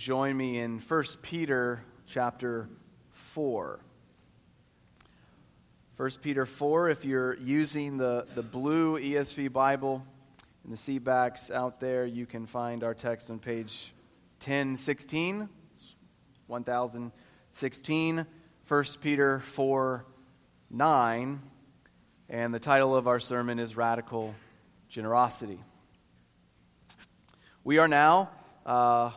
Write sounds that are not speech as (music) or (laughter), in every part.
join me in 1 Peter chapter 4. 1 Peter 4, if you're using the, the blue ESV Bible in the seatbacks out there, you can find our text on page 1016, 1016, 1 Peter 4, 9. And the title of our sermon is Radical Generosity. We are now uh,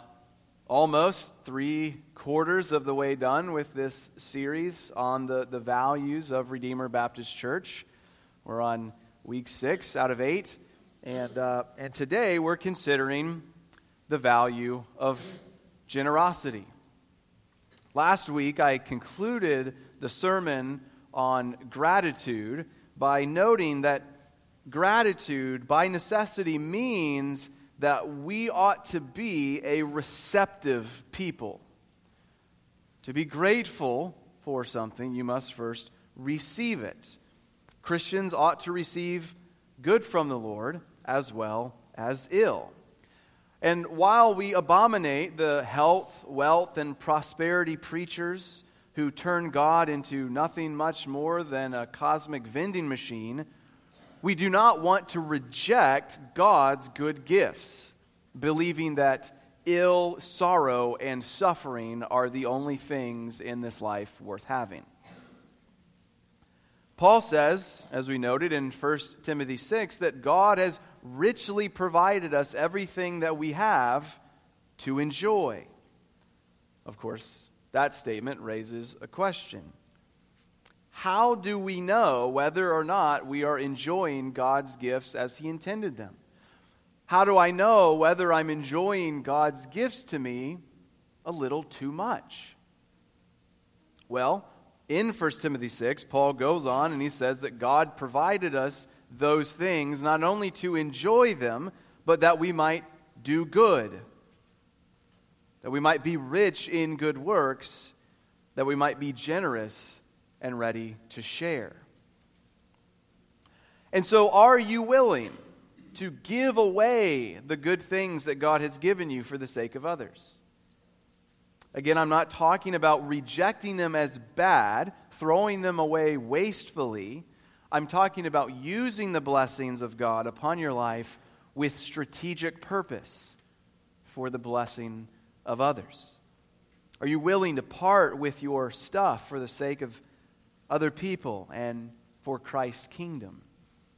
almost three quarters of the way done with this series on the, the values of Redeemer Baptist Church. We're on week six out of eight. And, uh, and today we're considering the value of generosity. Last week I concluded the sermon on gratitude by noting that gratitude, by necessity, means that we ought to be a receptive people. To be grateful for something, you must first receive it. Christians ought to receive good from the Lord as well as ill. And while we abominate the health, wealth, and prosperity preachers who turn God into nothing much more than a cosmic vending machine, we do not want to reject God's good gifts, believing that ill, sorrow, and suffering are the only things in this life worth having. Paul says, as we noted in 1 Timothy 6, that God has richly provided us everything that we have to enjoy. Of course, that statement raises a question. How do we know whether or not we are enjoying God's gifts as He intended them? How do I know whether I'm enjoying God's gifts to me a little too much? Well, in 1 Timothy 6, Paul goes on and he says that God provided us those things not only to enjoy them, but that we might do good that we might be rich in good works, that we might be generous and ready to share. And so, are you willing to give away the good things that God has given you for the sake of others? Again, I'm not talking about rejecting them as bad, throwing them away wastefully. I'm talking about using the blessings of God upon your life with strategic purpose for the blessing of others? Are you willing to part with your stuff for the sake of other people and for Christ's kingdom?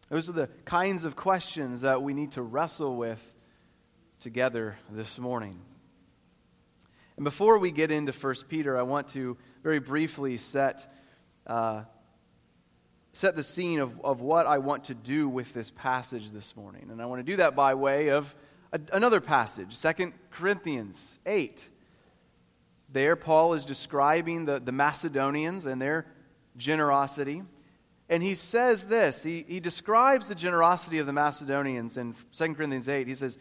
Those are the kinds of questions that we need to wrestle with together this morning. And before we get into 1 Peter, I want to very briefly set, uh, set the scene of, of what I want to do with this passage this morning. And I want to do that by way of another passage, 2 Corinthians 8. There, Paul is describing the, the Macedonians and their generosity. And he says this he, he describes the generosity of the Macedonians in 2 Corinthians 8. He says,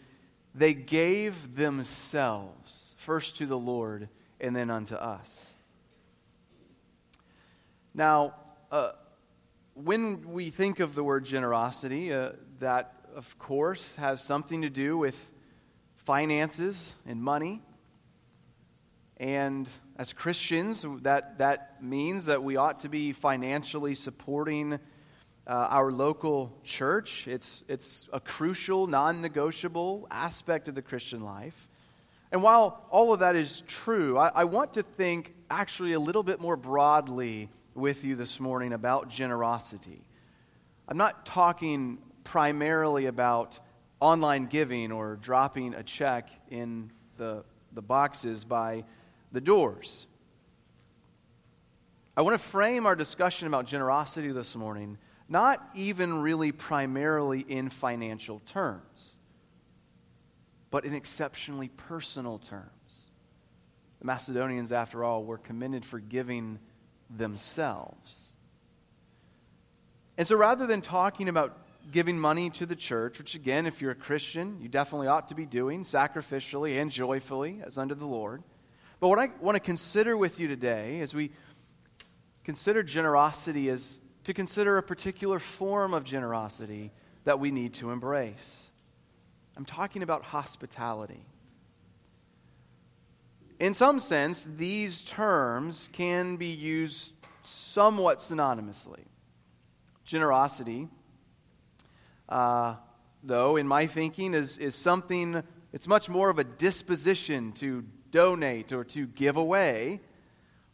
They gave themselves first to the Lord and then unto us. Now, uh, when we think of the word generosity, uh, that of course, has something to do with finances and money. And as Christians, that, that means that we ought to be financially supporting uh, our local church. It's, it's a crucial, non negotiable aspect of the Christian life. And while all of that is true, I, I want to think actually a little bit more broadly with you this morning about generosity. I'm not talking primarily about online giving or dropping a check in the, the boxes by the doors. I want to frame our discussion about generosity this morning not even really primarily in financial terms, but in exceptionally personal terms. The Macedonians, after all, were commended for giving themselves. And so rather than talking about giving money to the church, which, again, if you're a Christian, you definitely ought to be doing sacrificially and joyfully as unto the Lord. But what I want to consider with you today as we consider generosity is to consider a particular form of generosity that we need to embrace. I'm talking about hospitality. in some sense, these terms can be used somewhat synonymously. Generosity, uh, though, in my thinking, is, is something, it's much more of a disposition to donate or to give away,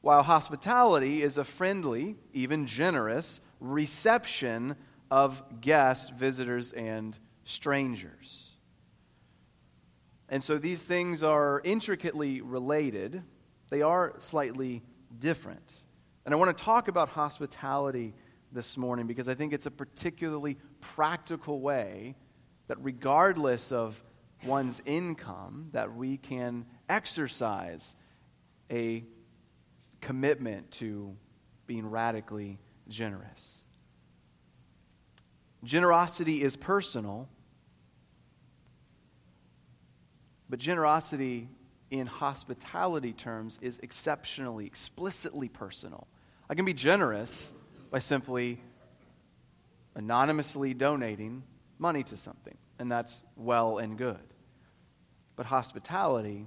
while hospitality is a friendly, even generous, reception of guests, visitors, and strangers. And so these things are intricately related, they are slightly different. And I want to talk about hospitality this morning because I think it's a particularly practical way that regardless of one's income that we can exercise a commitment to being radically generous. Generosity is personal, but generosity in hospitality terms is exceptionally, explicitly personal. I can be generous by simply anonymously donating money to something, and that's well and good. But hospitality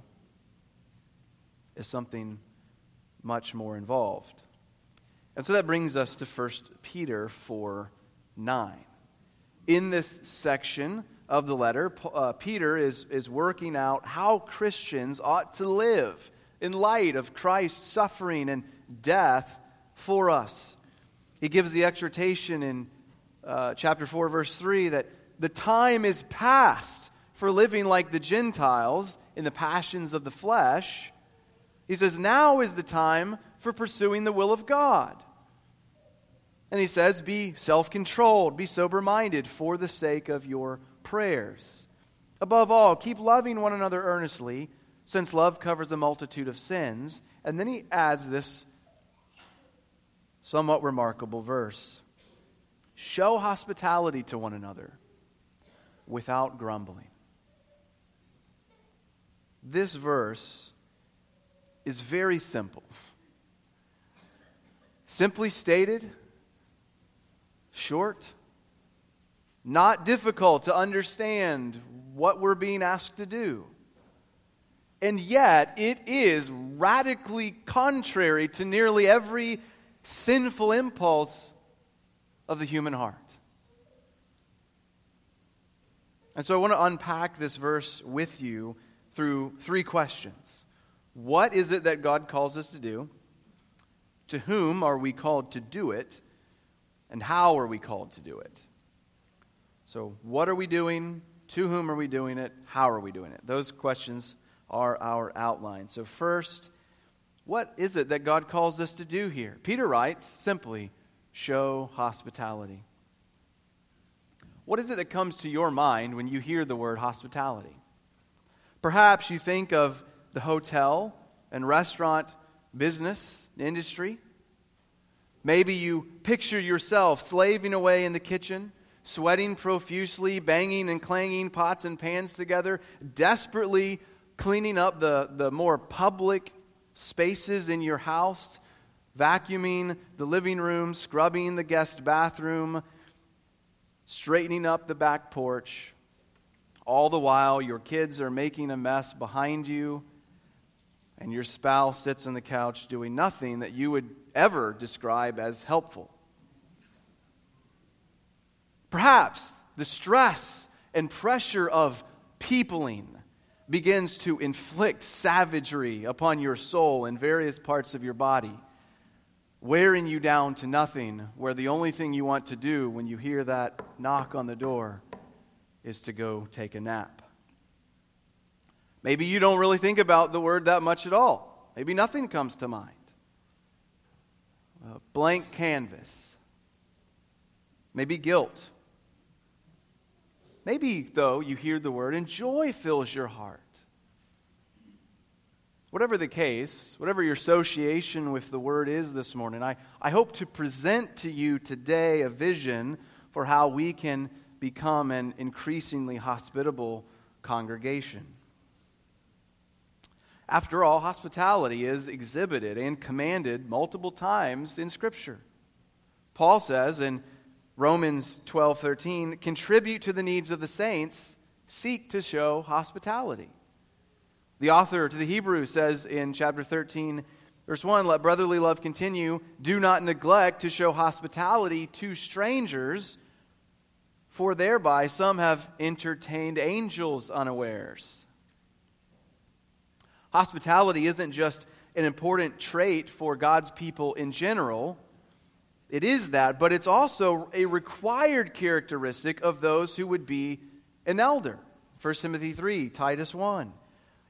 is something much more involved. And so that brings us to 1 Peter 4 9. In this section of the letter, uh, Peter is, is working out how Christians ought to live in light of Christ's suffering and death for us. He gives the exhortation in uh, chapter 4, verse 3 that the time is past for living like the Gentiles in the passions of the flesh. He says, Now is the time for pursuing the will of God. And he says, Be self controlled, be sober minded for the sake of your prayers. Above all, keep loving one another earnestly, since love covers a multitude of sins. And then he adds this somewhat remarkable verse Show hospitality to one another without grumbling. This verse is very simple. Simply stated, short, not difficult to understand what we're being asked to do. And yet, it is radically contrary to nearly every sinful impulse of the human heart. And so I want to unpack this verse with you through three questions. What is it that God calls us to do? To whom are we called to do it? And how are we called to do it? So, what are we doing? To whom are we doing it? How are we doing it? Those questions are our outline. So, first, what is it that God calls us to do here? Peter writes simply, show hospitality. What is it that comes to your mind when you hear the word hospitality? Perhaps you think of the hotel and restaurant business industry. Maybe you picture yourself slaving away in the kitchen, sweating profusely, banging and clanging pots and pans together, desperately cleaning up the, the more public spaces in your house, vacuuming the living room, scrubbing the guest bathroom, straightening up the back porch. All the while, your kids are making a mess behind you, and your spouse sits on the couch doing nothing that you would ever describe as helpful. Perhaps the stress and pressure of peopling begins to inflict savagery upon your soul and various parts of your body, wearing you down to nothing, where the only thing you want to do when you hear that knock on the door is to go take a nap. Maybe you don't really think about the word that much at all. Maybe nothing comes to mind. A blank canvas. Maybe guilt Maybe, though, you hear the word and joy fills your heart. Whatever the case, whatever your association with the word is this morning, I, I hope to present to you today a vision for how we can become an increasingly hospitable congregation. After all, hospitality is exhibited and commanded multiple times in Scripture. Paul says in Romans 12, 13, contribute to the needs of the saints, seek to show hospitality. The author to the Hebrews says in chapter 13, verse 1 Let brotherly love continue. Do not neglect to show hospitality to strangers, for thereby some have entertained angels unawares. Hospitality isn't just an important trait for God's people in general. It is that, but it's also a required characteristic of those who would be an elder. 1 Timothy 3, Titus 1.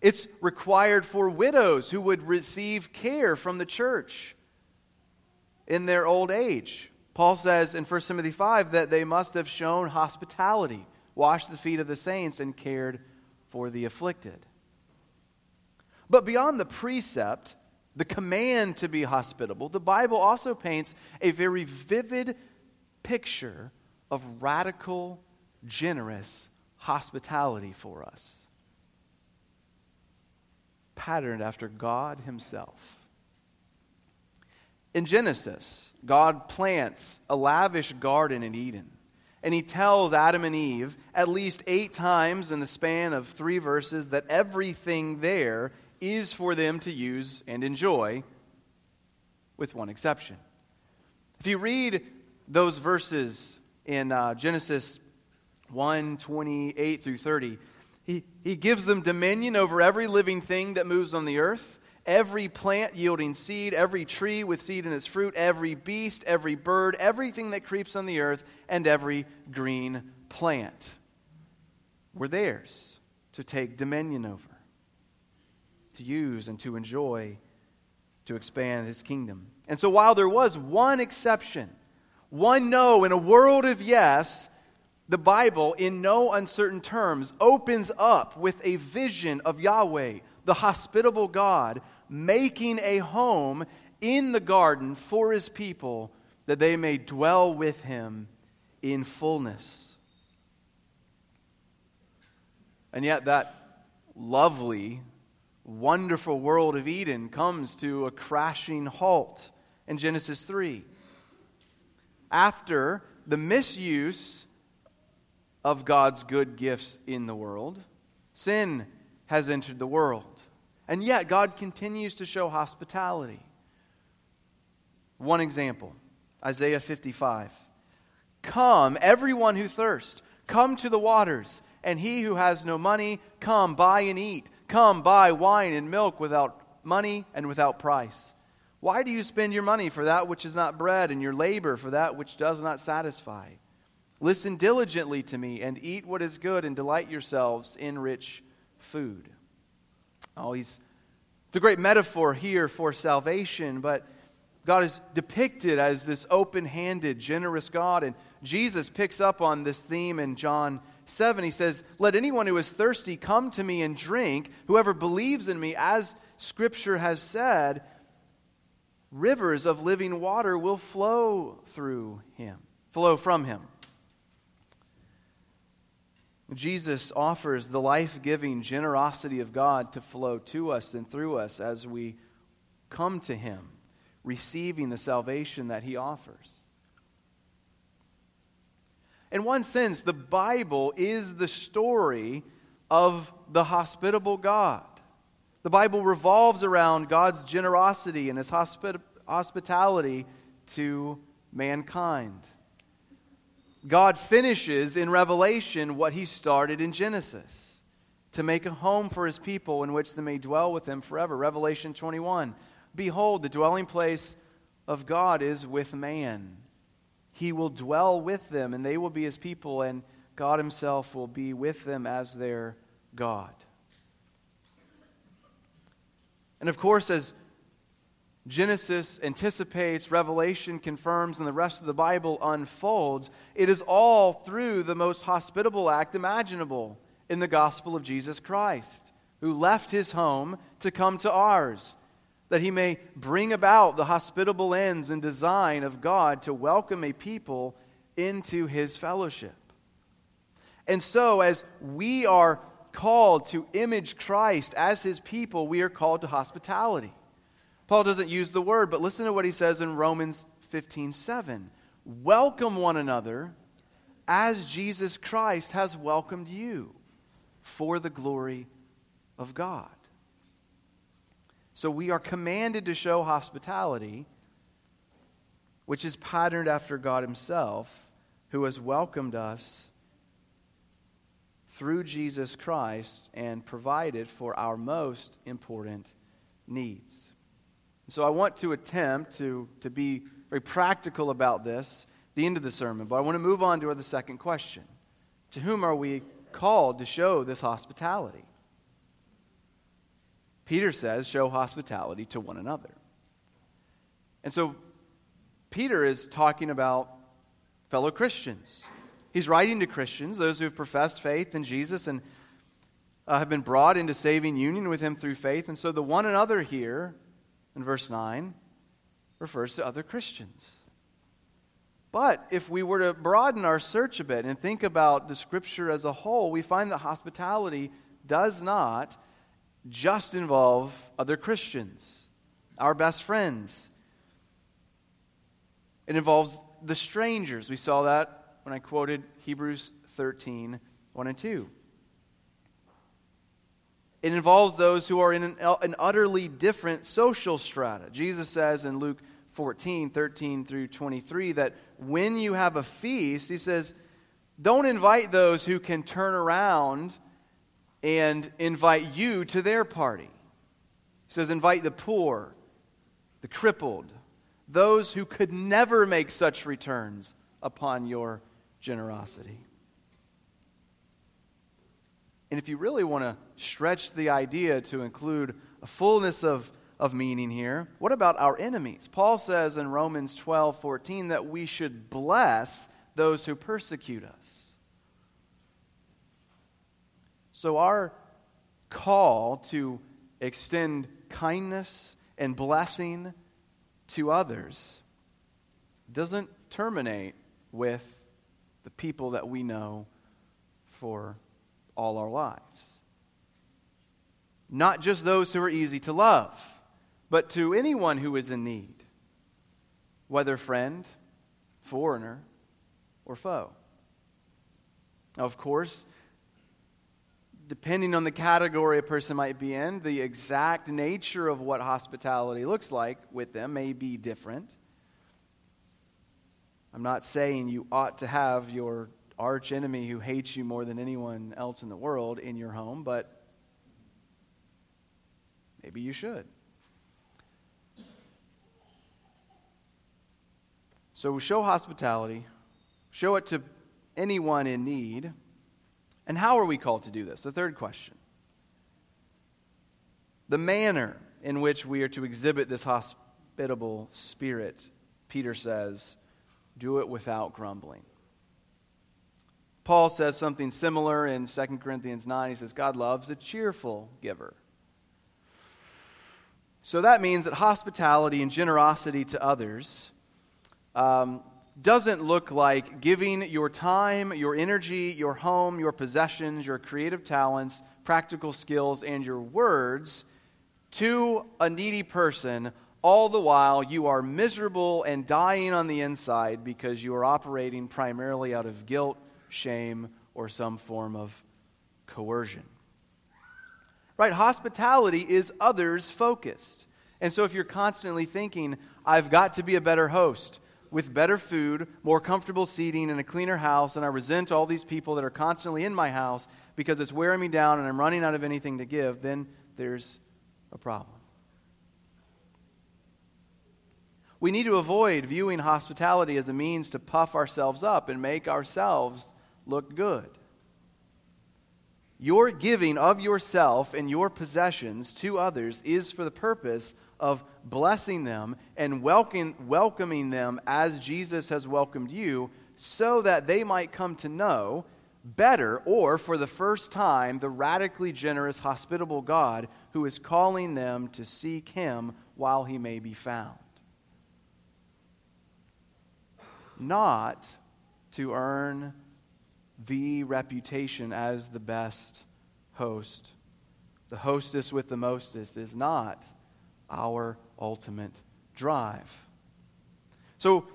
It's required for widows who would receive care from the church in their old age. Paul says in 1 Timothy 5 that they must have shown hospitality, washed the feet of the saints, and cared for the afflicted. But beyond the precept, the command to be hospitable, the Bible also paints a very vivid picture of radical, generous hospitality for us, patterned after God Himself. In Genesis, God plants a lavish garden in Eden. And he tells Adam and Eve at least eight times in the span of three verses that everything there is for them to use and enjoy, with one exception. If you read those verses in uh, Genesis 1 28 through 30, he, he gives them dominion over every living thing that moves on the earth, every plant yielding seed, every tree with seed in its fruit, every beast, every bird, everything that creeps on the earth, and every green plant were theirs to take dominion over to use and to enjoy to expand his kingdom. And so, while there was one exception, one no in a world of yes, the Bible, in no uncertain terms, opens up with a vision of Yahweh, the hospitable God, making a home in the garden for his people that they may dwell with him in fullness. And yet, that lovely wonderful world of Eden comes to a crashing halt in Genesis 3. After the misuse of God's good gifts in the world, sin has entered the world. And yet, God continues to show hospitality. One example Isaiah 55. Come, everyone who thirsts, come to the waters, and he who has no money, come, buy and eat. Come, buy wine and milk without money and without price. Why do you spend your money for that which is not bread, and your labor for that which does not satisfy? Listen diligently to me, and eat what is good, and delight yourselves in rich food. Oh, he's, it's a great metaphor here for salvation, but God is depicted as this open handed, generous God. And Jesus picks up on this theme in John 7, he says, Let anyone who is thirsty come to me and drink. Whoever believes in me, as Scripture has said, rivers of living water will flow through him, flow from him. Jesus offers the life giving generosity of God to flow to us and through us as we come to him, receiving the salvation that he offers. In one sense, the Bible is the story of the hospitable God. The Bible revolves around God's generosity and his hospit- hospitality to mankind. God finishes in Revelation what he started in Genesis to make a home for his people in which they may dwell with him forever. Revelation 21 Behold, the dwelling place of God is with man. He will dwell with them, and they will be his people, and God himself will be with them as their God. And of course, as Genesis anticipates, Revelation confirms, and the rest of the Bible unfolds, it is all through the most hospitable act imaginable in the gospel of Jesus Christ, who left his home to come to ours that he may bring about the hospitable ends and design of God to welcome a people into his fellowship. And so, as we are called to image Christ as his people, we are called to hospitality. Paul doesn't use the word, but listen to what he says in Romans 15 7. Welcome one another as Jesus Christ has welcomed you for the glory of God. So we are commanded to show hospitality, which is patterned after God Himself, who has welcomed us through Jesus Christ and provided for our most important needs. So I want to attempt to, to be very practical about this, the end of the sermon, but I want to move on to the second question. To whom are we called to show this hospitality? Peter says, show hospitality to one another. And so Peter is talking about fellow Christians. He's writing to Christians, those who have professed faith in Jesus and uh, have been brought into saving union with him through faith. And so the one another here in verse 9 refers to other Christians. But if we were to broaden our search a bit and think about the scripture as a whole, we find that hospitality does not just involve other Christians, our best friends. It involves the strangers. We saw that when I quoted Hebrews 13 1 and 2. It involves those who are in an, an, utterly different social strata. Jesus says in Luke 14 13 through 23 that when you have a feast, he says, don't invite those who can turn around and invite you to their party. He says, invite the poor, the crippled, those who could never make such returns upon your generosity. And if you really want to stretch the idea to include a fullness of, of meaning here, what about our enemies? Paul says in Romans 12 14 that we should bless those who persecute us. So, our call to extend kindness and blessing to others doesn't terminate with the people that we know for all our lives. Not just those who are easy to love, but to anyone who is in need, whether friend, foreigner, or foe. Of course, depending on the category a person might be in, the exact nature of what hospitality looks like with them may be different. I'm not saying you ought to have your arch enemy who hates you more than anyone else in the world in your home, but maybe you should. So show hospitality, show it to anyone in need. And how are we called to do this? The third question. The manner in which we are to exhibit this hospitable spirit, Peter says, do it without grumbling. Paul says something similar in 2 Corinthians 9. He says, God loves a cheerful giver. So that means that hospitality and generosity to others um, doesn't look like giving your time, your energy, your home, your possessions, your creative talents, practical skills, and your words to a needy person all the while you are miserable and dying on the inside because you are operating primarily out of guilt, shame, or some form of coercion. Right? Hospitality is others focused. And so if you're constantly thinking, I've got to be a better host with better food, more comfortable seating, and a cleaner house, and I resent all these people that are constantly in my house because it's wearing me down and I'm running out of anything to give, then there's a problem. We need to avoid viewing hospitality as a means to puff ourselves up and make ourselves look good. Your giving of yourself and your possessions to others is for the purpose of blessing them and welcoming, welcoming them as Jesus has welcomed you so that they might come to know better or for the first time the radically generous, hospitable God who is calling them to seek Him while He may be found. not to earn the reputation as the best host. The hostess with the mostest is not our ultimate drive. So,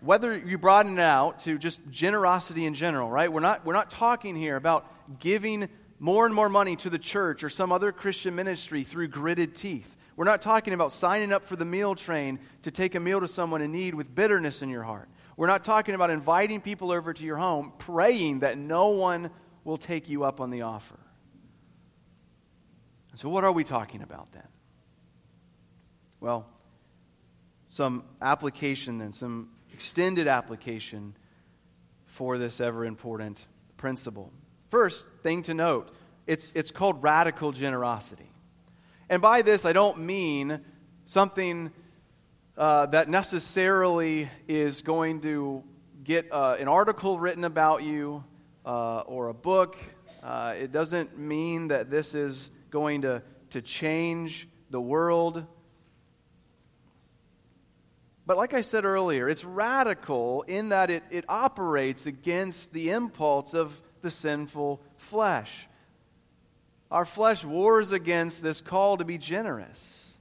whether you broaden it out to just generosity in general, right? We're not, we're not talking here about giving more and more money to the church or some other Christian ministry through gritted teeth. We're not talking about signing up for the meal train to take a meal to someone in need with bitterness in your heart. We're not talking about inviting people over to your home, praying that no one will take you up on the offer. So, what are we talking about then? Well, some application and some extended application for this ever important principle. First thing to note it's, it's called radical generosity. And by this, I don't mean something uh, that necessarily is going to get uh, an article written about you uh, or a book. Uh, it doesn't mean that this is going to, to change the world. But like I said earlier, it's radical in that it, it operates against the impulse of the sinful flesh. Our flesh wars against this call to be generous.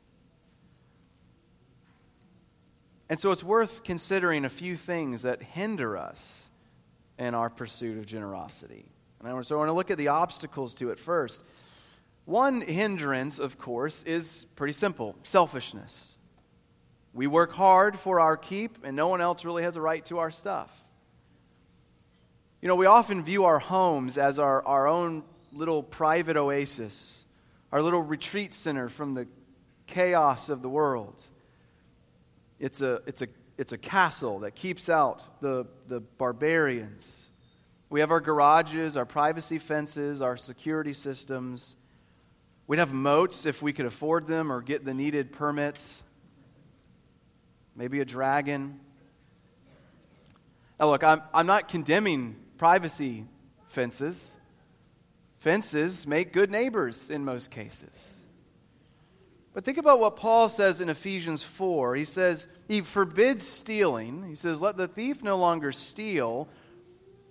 And so it's worth considering a few things that hinder us in our pursuit of generosity. And so I want to look at the obstacles to it first. One hindrance, of course, is pretty simple selfishness. We work hard for our keep, and no one else really has a right to our stuff. You know, we often view our homes as our, our own little private oasis, our little retreat center from the chaos of the world. It's a, it's a, it's a castle that keeps out the, the barbarians. We have our garages, our privacy fences, our security systems. We'd have moats if we could afford them or get the needed permits. Maybe a dragon. Now, look, I'm, I'm not condemning privacy fences. Fences make good neighbors in most cases. But think about what Paul says in Ephesians 4. He says, he forbids stealing. He says, let the thief no longer steal.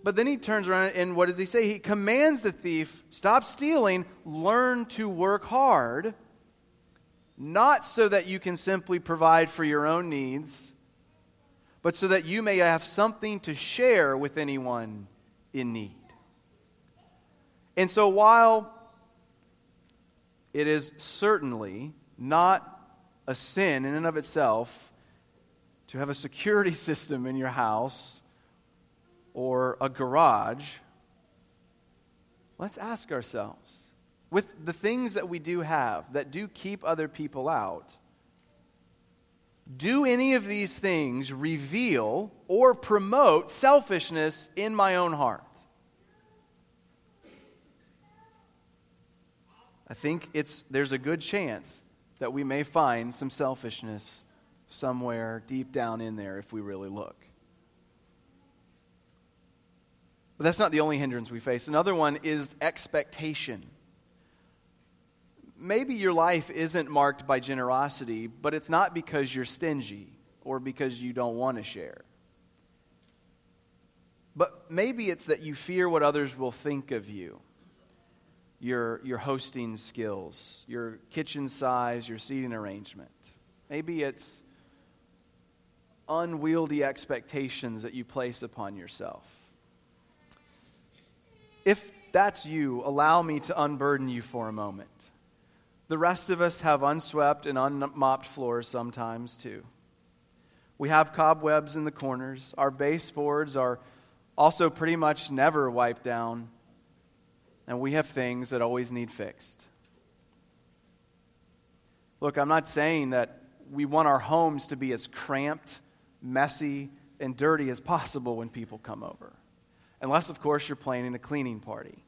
But then he turns around and what does he say? He commands the thief, stop stealing, learn to work hard, not so that you can simply provide for your own needs, but so that you may have something to share with anyone in need. And so, while it is certainly not a sin in and of itself to have a security (laughs) system in your house or a garage, let's ask ourselves with the things that we do have that do keep other people out, do any of these things reveal or promote selfishness in my own heart? I think it's, there's a good chance that we may find some selfishness somewhere deep down in there if we really look. But that's not the only hindrance we face. Another one is expectation. Maybe your life isn't marked by generosity, but it's not because you're stingy or because you don't want to share. But maybe it's that you fear what others will think of you your, your hosting skills, your kitchen size, your seating arrangement. Maybe it's unwieldy expectations that you place upon yourself. If that's you, allow me to unburden you for a moment. The rest of us have unswept and unmopped floors sometimes too. We have cobwebs in the corners. Our baseboards are also pretty much never wiped down and we have things that always need fixed. Look, I'm not saying that we want our homes to be as cramped, messy, and dirty as possible when people come over. Unless, of course, you're planning a cleaning party.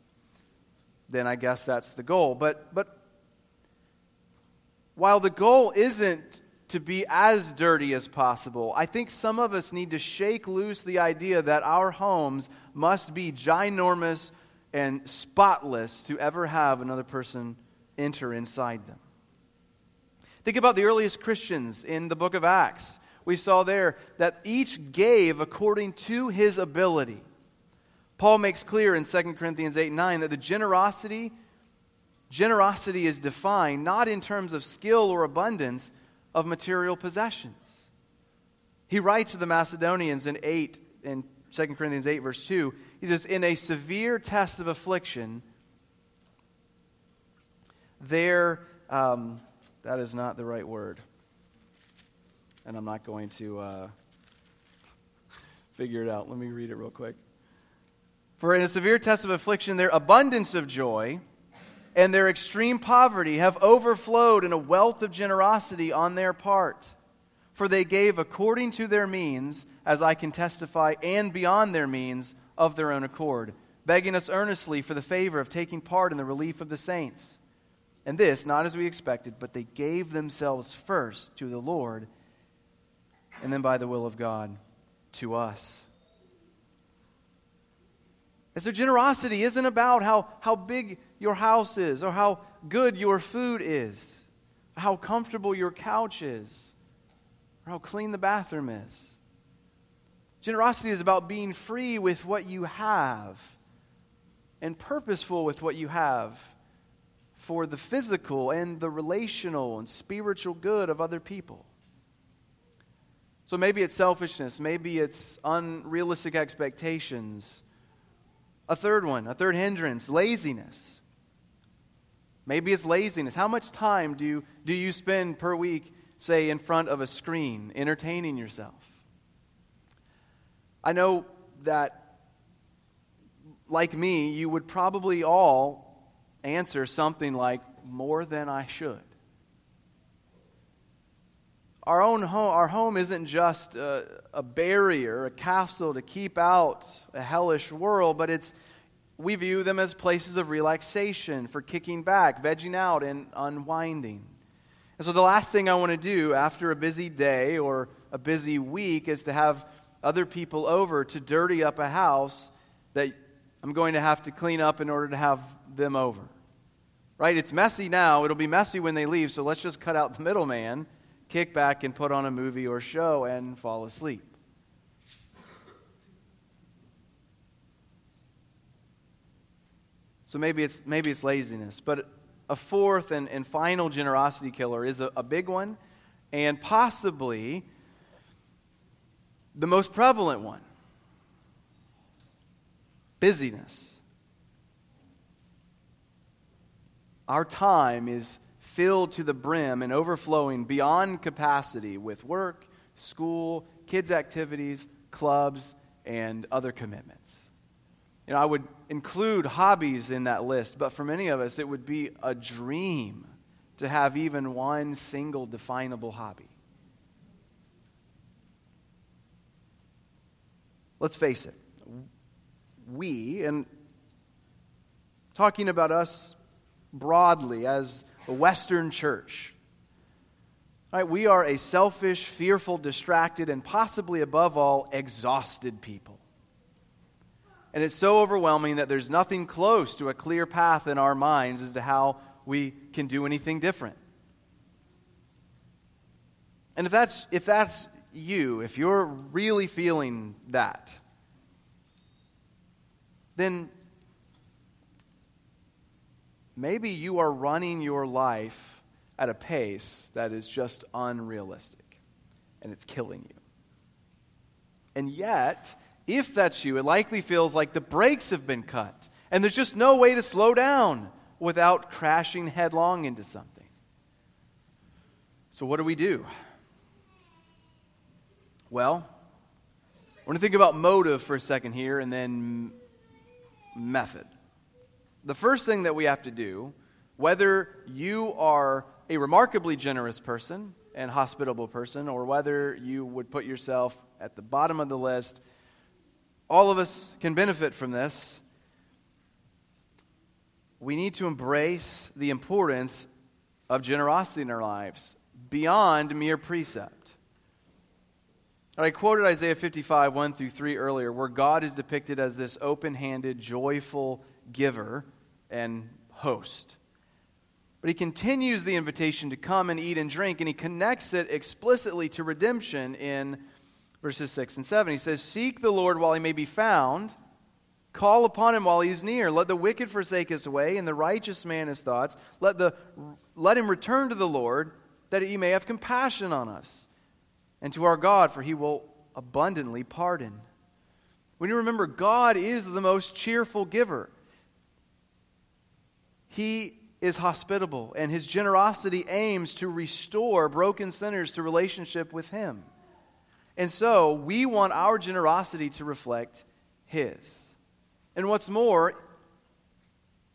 Then I guess that's the goal. But, but while the goal isn't to be as dirty as possible, I think some of us need to shake loose the idea that our homes must be ginormous, and spotless to ever have another person enter inside them. Think about the earliest Christians in the book of Acts. We saw there that each gave according to his ability. Paul makes clear in 2 Corinthians 8 9 that the generosity, generosity is defined not in terms of skill or abundance of material possessions. He writes to the Macedonians in 8 in 2 Corinthians 8, verse 2, he says, In a severe test of affliction, their, um, That is not the right word. And I'm not going to uh, figure it out. Let me read it real quick. For in a severe test of affliction, their abundance of joy and their extreme poverty have overflowed in a wealth of generosity on their part. For they gave according to their means, as I can testify, and beyond their means of their own accord, begging us earnestly for the favor of taking part in the relief of the saints. And this, not as we expected, but they gave themselves first to the Lord, and then by the will of God to us. And so generosity isn't about how, how big your house is or how good your food is, how comfortable your couch is, or how clean the bathroom is. Generosity is about being free with what you have and purposeful with what you have for the physical and the relational and spiritual good of other people. So maybe it's selfishness, maybe it's unrealistic expectations a third one, a third hindrance, laziness. Maybe it's laziness. How much time do you, do you spend per week, say, in front of a screen, entertaining yourself? I know that, like me, you would probably all answer something like, more than I should. Our own home, our home isn't just a, a, barrier, a castle to keep out a hellish world, but it's, we view them as places of relaxation, for kicking back, vegging out, and unwinding. And so the last thing I want to do after a busy day or a busy week is to have other people over to dirty up a house that I'm going to have to clean up in order to have them over. Right? It's messy now. It'll be messy when they leave, so let's just cut out the middleman kick back and put on a movie or show and fall asleep. So maybe it's, maybe it's laziness. But a fourth and, and final generosity killer is a, a big one and possibly the most prevalent one busyness. Our time is filled to the brim and overflowing beyond capacity with work, school, kids' activities, clubs, and other commitments. You know, I would include hobbies in that list, but for many of us, it would be a dream to have even one single definable hobby. Let's face it, we, and talking about us broadly as a Western church. Right, we are a selfish, fearful, distracted, and possibly above all, exhausted people. And it's so overwhelming that there's nothing close to a clear path in our minds as to how we can do anything different. And if that's, if that's you, if you're really feeling that, then maybe you are running your life at a pace that is just unrealistic and it's killing you. And yet, if that's you, it likely feels like the brakes have been cut and there's just no way to slow down without crashing headlong into something. So, what do we do? Well, I want to think about motive for a second here and then method the first thing that we have to do, whether you are a remarkably generous person and hospitable person, or whether you would put yourself at the bottom of the list, all of us can benefit from this. We need to embrace the importance of generosity in our lives beyond mere precept. I quoted Isaiah 55, 1 through 3 earlier, where God is depicted as this open handed, joyful, giver and host. But he continues the invitation to come and eat and drink, and he connects it explicitly to redemption in verses 6 and 7. He says, Seek the Lord while he may be found, call upon him while he is near. Let the wicked forsake his way, and the righteous man his thoughts. Let, the, let him return to the Lord, that he may have compassion on us, and to our God, for he will abundantly pardon. When you remember, God is the most cheerful giver. He is hospitable, and his generosity aims to restore broken sinners to relationship with him. And so, we want our generosity to reflect his. And what's more,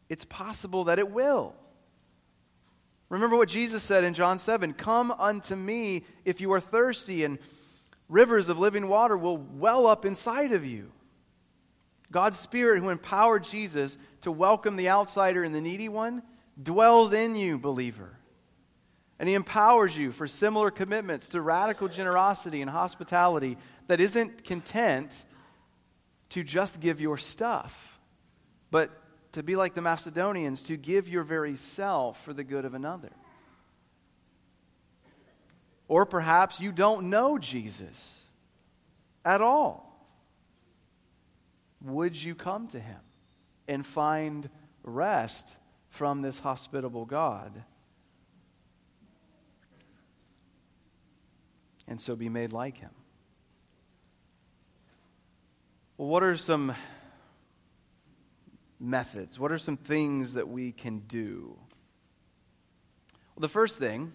it's possible that it will. Remember what Jesus said in John 7 Come unto me if you are thirsty, and rivers of living water will well up inside of you. God's Spirit, who empowered Jesus to welcome the outsider and the needy one, dwells in you, believer. And He empowers you for similar commitments to radical generosity and hospitality that isn't content to just give your stuff, but to be like the Macedonians, to give your very self for the good of another. Or perhaps you don't know Jesus at all. Would you come to him and find rest from this hospitable God? And so be made like him. Well, what are some methods? What are some things that we can do? Well, the first thing,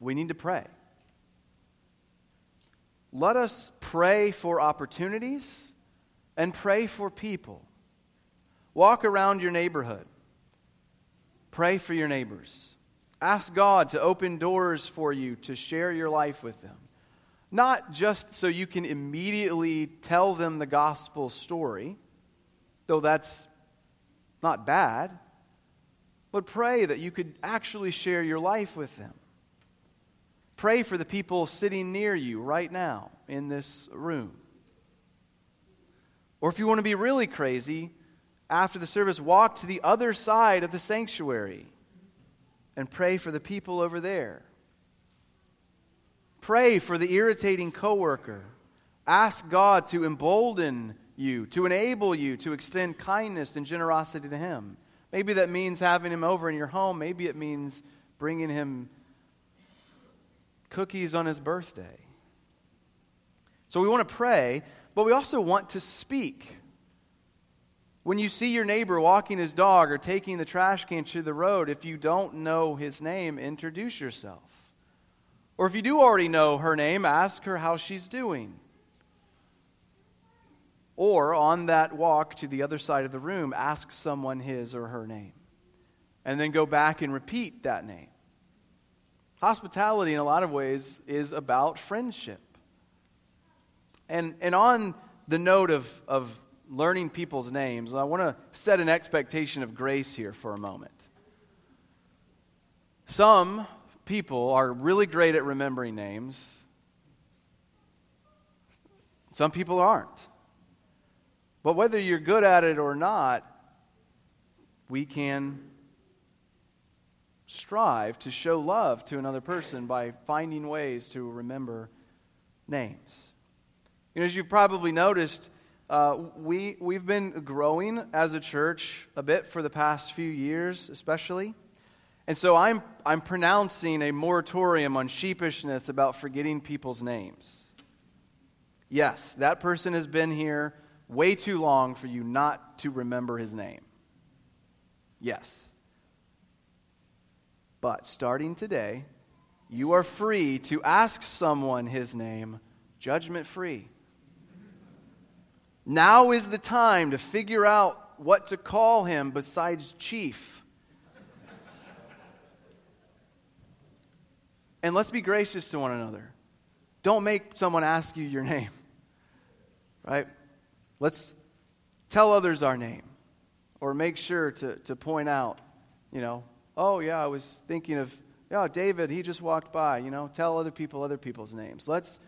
we need to pray. Let us pray for opportunities and pray for people. Walk around your neighborhood. Pray for your neighbors. Ask God to open doors for you to share your life with them. Not just so you can immediately tell them the gospel story, though that's not bad, but pray that you could actually share your life with them. Pray for the people sitting near you right now in this room. Or if you want to be really crazy, after the service, walk to the other side of the sanctuary and pray for the people over there. Pray for the irritating coworker. Ask God to embolden you, to enable you to extend kindness and generosity to him. Maybe that means having him over in your home. Maybe it means bringing him cookies on his birthday. So we want to pray, but we also want to speak. When you see your neighbor walking his dog or taking the trash can to the road, if you don't know his name, introduce yourself. Or if you do already know her name, ask her how she's doing. Or on that walk to the other side of the room, ask someone his or her name. And then go back and repeat that name. Hospitality, in a lot of ways, is about friendship. And, and on the note of, of learning people's names, I want to set an expectation of grace here for a moment. Some people are really great at remembering names, some people aren't. But whether you're good at it or not, we can strive to show love to another person by finding ways to remember names. You know, as you've probably noticed, uh, we, we've been growing as a church a bit for the past few years, especially. And so I'm, I'm pronouncing a moratorium on sheepishness about forgetting people's names. Yes, that person has been here way too long for you not to remember his name. Yes. But starting today, you are free to ask someone his name, judgment free. Now is the time to figure out what to call him besides chief. and let's be gracious to one another. Don't make someone ask you your name. Right? Let's tell others our name. Or make sure to, to point out, you know, oh, yeah, I was thinking of, yeah, David, he just walked by. You know, tell other people other people's names. Let's,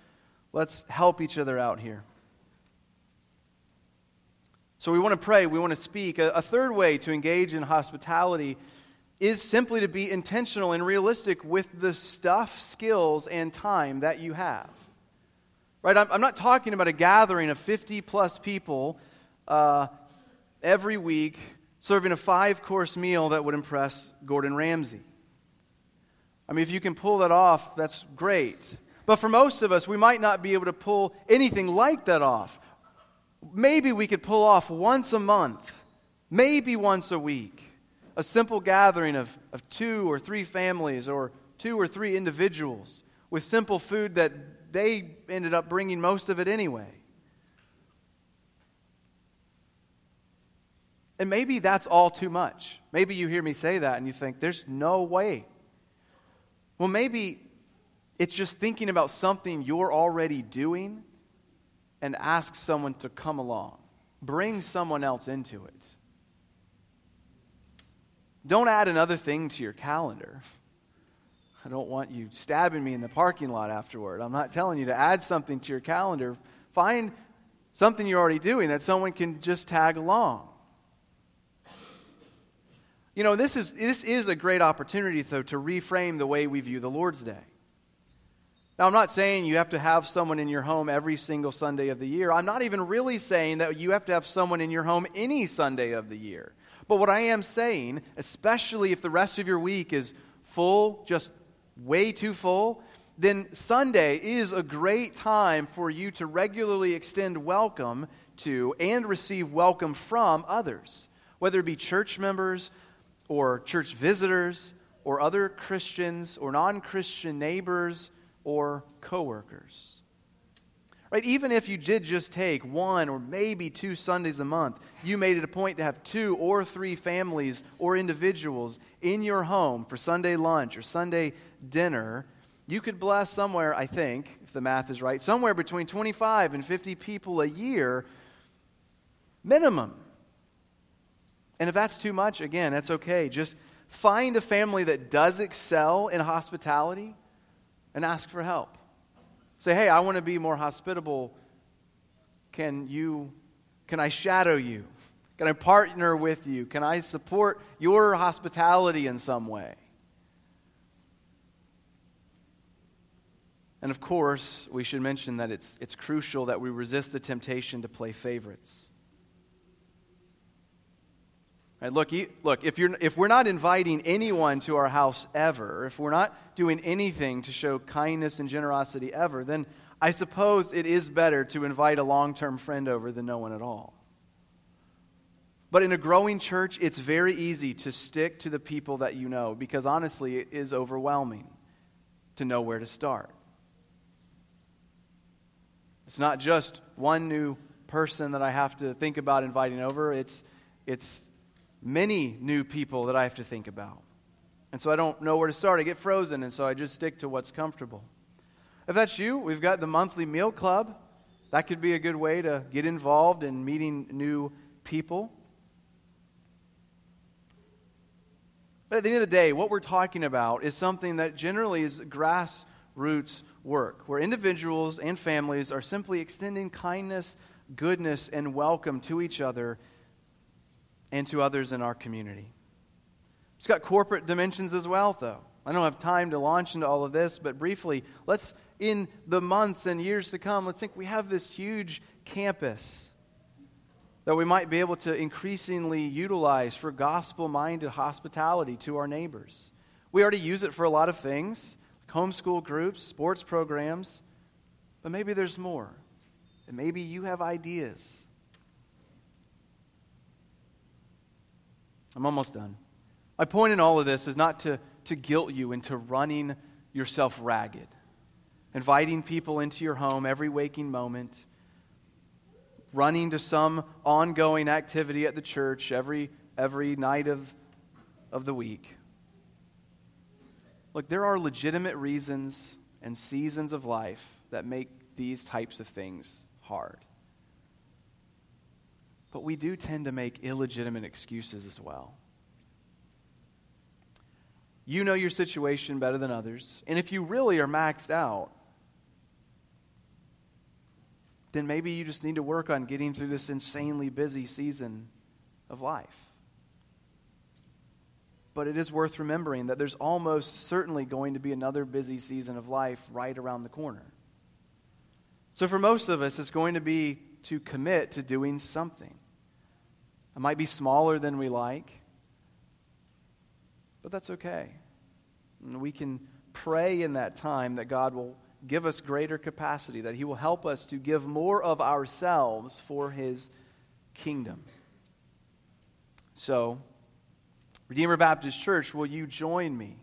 let's help each other out here. So we want to pray, we want to speak. A, a, third way to engage in hospitality is simply to be intentional and realistic with the stuff, skills, and time that you have. Right? I'm, I'm not talking about a gathering of 50 plus people uh, every week serving a five course meal that would impress Gordon Ramsay. I mean, if you can pull that off, that's great. But for most of us, we might not be able to pull anything like that off. Maybe we could pull off once a month, maybe once a week, a simple gathering of, of two or three families or two or three individuals with simple food that they ended up bringing most of it anyway. And maybe that's all too much. Maybe you hear me say that and you think, there's no way. Well, maybe it's just thinking about something you're already doing and ask someone to come along. Bring someone else into it. Don't add another thing to your calendar. (laughs) I don't want you stabbing me in the parking lot afterward. I'm not telling you to add something to your calendar. Find something you're already doing that someone can just tag along. You know, this is, this is a great opportunity, though, to reframe the way we view the Lord's Day. Now, I'm not saying you have to have someone in your home every single Sunday of the year. I'm not even really saying that you have to have someone in your home any Sunday of the year. But what I am saying, especially if the rest of your week is full, just way too full, then Sunday is a great time for you to regularly extend welcome to and receive welcome from others, whether it be church members, or church visitors or other Christians or non Christian neighbors or coworkers. Right? Even if you did just take one or maybe two Sundays a month, you made it a point to have two or three families or individuals in your home for Sunday lunch or Sunday dinner. You could bless somewhere, I think, if the math is right, somewhere between 25 and 50 people a year minimum. And if that's too much, again, that's okay. Just find a family that does excel in hospitality and ask for help. Say, hey, I want to be more hospitable. Can you, can I shadow you? Can I partner with you? Can I support your hospitality in some way? And of course, we should mention that it's, it's crucial that we resist the temptation to play favorites. Right, look, look if, you're, if we're not inviting anyone to our house ever, if we're not doing anything to show kindness and generosity ever, then I suppose it is better to invite a long term friend over than no one at all. But in a growing church, it's very easy to stick to the people that you know because honestly, it is overwhelming to know where to start. It's not just one new person that I have to think about inviting over, it's, it's many new people that I have to think about. And so I don't know where to start. I get frozen, and so I just stick to what's comfortable. If that's you, we've got the monthly meal club. That could be a good way to get involved in meeting new people. But at the end of the day, what we're talking about is something that generally is grassroots work, where individuals and families are simply extending kindness, goodness, and welcome to each other and to others in our community. It's got corporate dimensions as well, though. I don't have time to launch into all of this, but briefly, let's, in the months and years to come, let's think we have this huge campus that we might be able to increasingly utilize for gospel minded hospitality to our neighbors. We already use it for a lot of things like homeschool groups, sports programs, but maybe there's more. And maybe you have ideas I'm almost done. My point in all of this is not to, to guilt you into running yourself ragged, inviting people into your home every waking moment, running to some ongoing activity at the church every, every night of, of the week. Look, there are legitimate reasons and seasons of life that make these types of things hard. But we do tend to make illegitimate excuses as well. You know your situation better than others. And if you really are maxed out, then maybe you just need to work on getting through this insanely busy season of life. But it is worth remembering that there's almost certainly going to be another busy season of life right around the corner. So, for most of us, it's going to be to commit to doing something. It might be smaller than we like, but that's okay. And we can pray in that time that God will give us greater capacity, that He will help us to give more of ourselves for His kingdom. So, Redeemer Baptist Church, will you join me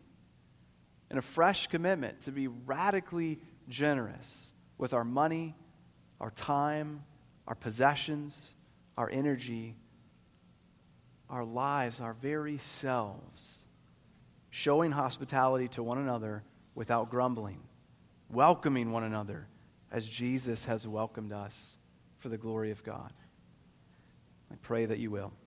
in a fresh commitment to be radically generous with our money, our time, our possessions, our energy, our lives, our very selves, showing hospitality to one another without grumbling, welcoming one another as Jesus has welcomed us for the glory of God. I pray that you will.